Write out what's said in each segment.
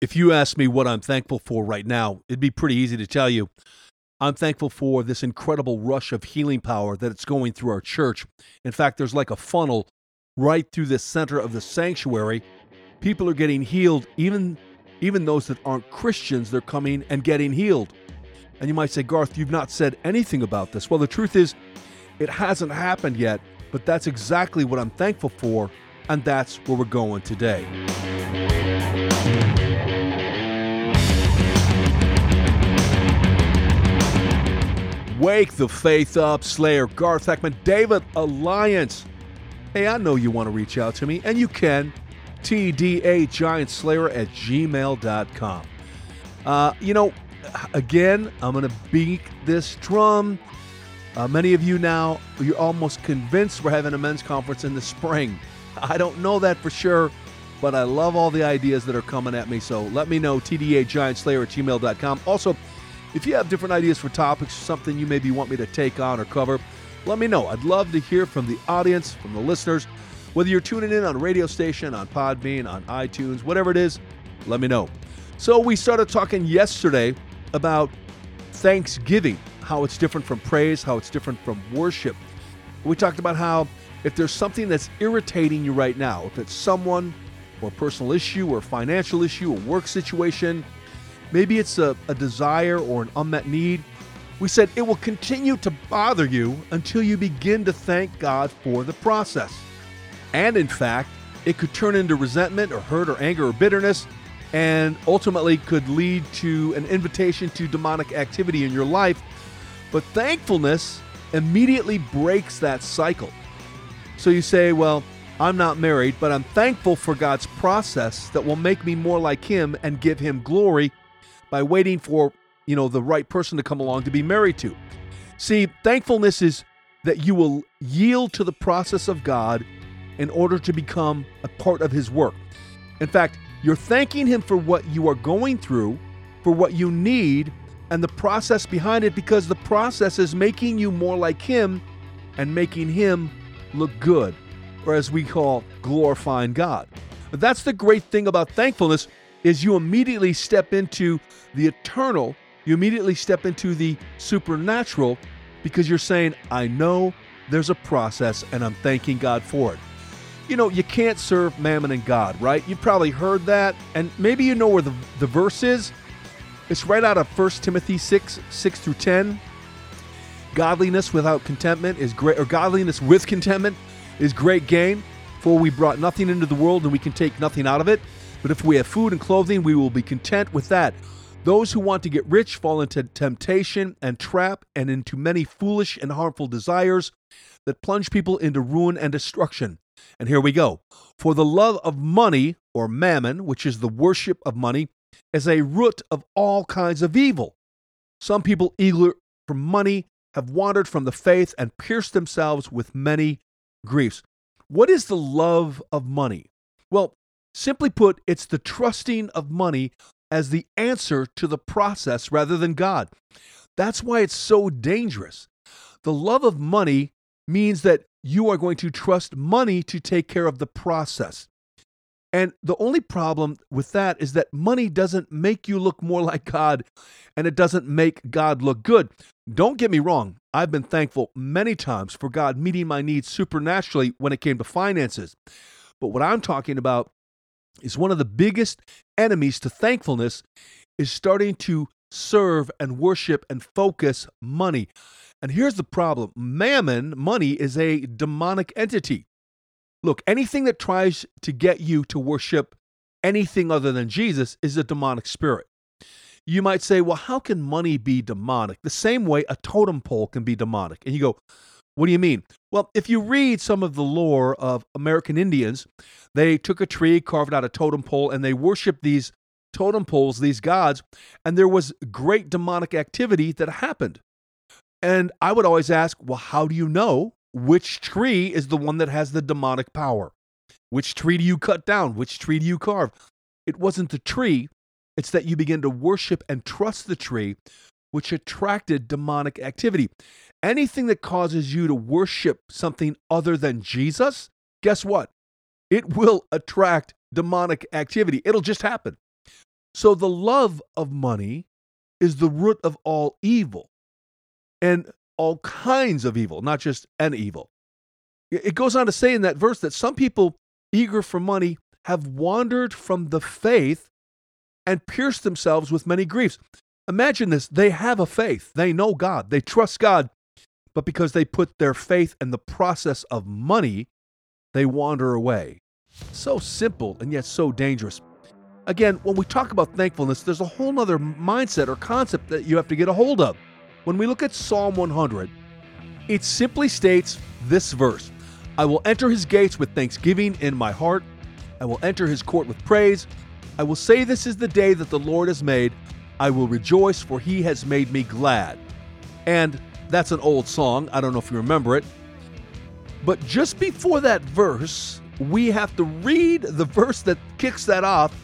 if you ask me what I'm thankful for right now, it'd be pretty easy to tell you. I'm thankful for this incredible rush of healing power that it's going through our church. In fact, there's like a funnel right through the center of the sanctuary. People are getting healed, even even those that aren't Christians, they're coming and getting healed. And you might say, Garth, you've not said anything about this. Well, the truth is, it hasn't happened yet, but that's exactly what I'm thankful for, and that's where we're going today. Wake the faith up, Slayer, Garth Heckman, David Alliance. Hey, I know you want to reach out to me, and you can. TDA Giant Slayer at gmail.com. Uh, you know, again, I'm going to beat this drum. Uh, many of you now, you're almost convinced we're having a men's conference in the spring. I don't know that for sure, but I love all the ideas that are coming at me. So let me know, TDA Giant Slayer at gmail.com. Also, if you have different ideas for topics, or something you maybe want me to take on or cover, let me know. I'd love to hear from the audience, from the listeners. Whether you're tuning in on radio station, on Podbean, on iTunes, whatever it is, let me know. So we started talking yesterday about Thanksgiving, how it's different from praise, how it's different from worship. We talked about how if there's something that's irritating you right now, if it's someone or a personal issue or financial issue, or work situation, maybe it's a, a desire or an unmet need, we said it will continue to bother you until you begin to thank God for the process. And in fact, it could turn into resentment or hurt or anger or bitterness and ultimately could lead to an invitation to demonic activity in your life. But thankfulness immediately breaks that cycle. So you say, Well, I'm not married, but I'm thankful for God's process that will make me more like Him and give Him glory by waiting for, you know, the right person to come along to be married to. See, thankfulness is that you will yield to the process of God in order to become a part of His work. In fact, you're thanking Him for what you are going through, for what you need, and the process behind it because the process is making you more like Him and making Him look good, or as we call glorifying God. But that's the great thing about thankfulness is you immediately step into the eternal, you immediately step into the supernatural because you're saying, I know there's a process and I'm thanking God for it you know, you can't serve mammon and God, right? You've probably heard that, and maybe you know where the, the verse is. It's right out of 1 Timothy 6, 6 through 10. Godliness without contentment is great, or godliness with contentment is great gain. For we brought nothing into the world, and we can take nothing out of it. But if we have food and clothing, we will be content with that. Those who want to get rich fall into temptation and trap and into many foolish and harmful desires that plunge people into ruin and destruction. And here we go. For the love of money, or mammon, which is the worship of money, is a root of all kinds of evil. Some people eager for money have wandered from the faith and pierced themselves with many griefs. What is the love of money? Well, simply put, it's the trusting of money as the answer to the process rather than God. That's why it's so dangerous. The love of money means that you are going to trust money to take care of the process. And the only problem with that is that money doesn't make you look more like God and it doesn't make God look good. Don't get me wrong, I've been thankful many times for God meeting my needs supernaturally when it came to finances. But what I'm talking about is one of the biggest enemies to thankfulness is starting to serve and worship and focus money. And here's the problem mammon, money, is a demonic entity. Look, anything that tries to get you to worship anything other than Jesus is a demonic spirit. You might say, well, how can money be demonic? The same way a totem pole can be demonic. And you go, what do you mean? Well, if you read some of the lore of American Indians, they took a tree, carved out a totem pole, and they worshiped these totem poles, these gods, and there was great demonic activity that happened. And I would always ask, well, how do you know which tree is the one that has the demonic power? Which tree do you cut down? Which tree do you carve? It wasn't the tree, it's that you begin to worship and trust the tree, which attracted demonic activity. Anything that causes you to worship something other than Jesus, guess what? It will attract demonic activity. It'll just happen. So the love of money is the root of all evil and all kinds of evil, not just an evil. It goes on to say in that verse that some people eager for money have wandered from the faith and pierced themselves with many griefs. Imagine this they have a faith, they know God, they trust God, but because they put their faith in the process of money, they wander away. So simple and yet so dangerous. Again, when we talk about thankfulness, there's a whole other mindset or concept that you have to get a hold of. When we look at Psalm 100, it simply states this verse I will enter his gates with thanksgiving in my heart. I will enter his court with praise. I will say, This is the day that the Lord has made. I will rejoice, for he has made me glad. And that's an old song. I don't know if you remember it. But just before that verse, we have to read the verse that kicks that off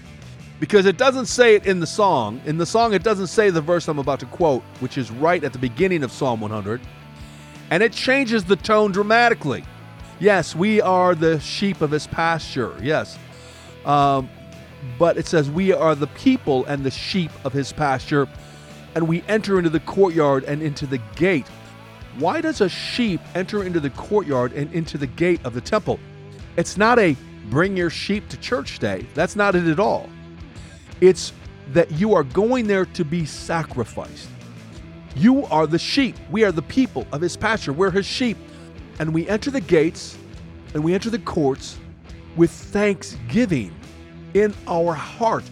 because it doesn't say it in the song. In the song, it doesn't say the verse I'm about to quote, which is right at the beginning of Psalm 100. And it changes the tone dramatically. Yes, we are the sheep of his pasture. Yes. Um, but it says, We are the people and the sheep of his pasture, and we enter into the courtyard and into the gate. Why does a sheep enter into the courtyard and into the gate of the temple? It's not a bring your sheep to church day. That's not it at all. It's that you are going there to be sacrificed. You are the sheep. We are the people of his pasture. We're his sheep. And we enter the gates and we enter the courts with thanksgiving in our heart.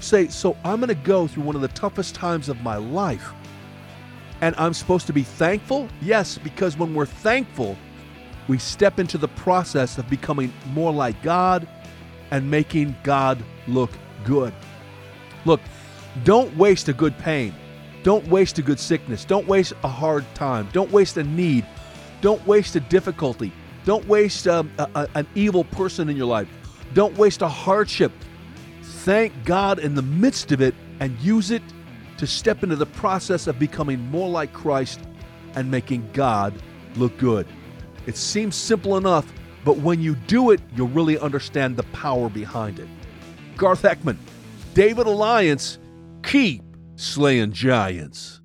Say, so I'm going to go through one of the toughest times of my life. And I'm supposed to be thankful? Yes, because when we're thankful, we step into the process of becoming more like God and making God look good. Look, don't waste a good pain. Don't waste a good sickness. Don't waste a hard time. Don't waste a need. Don't waste a difficulty. Don't waste um, a, a, an evil person in your life. Don't waste a hardship. Thank God in the midst of it and use it to step into the process of becoming more like Christ and making God look good. It seems simple enough, but when you do it, you'll really understand the power behind it. Garth Heckman, David Alliance, keep slaying giants.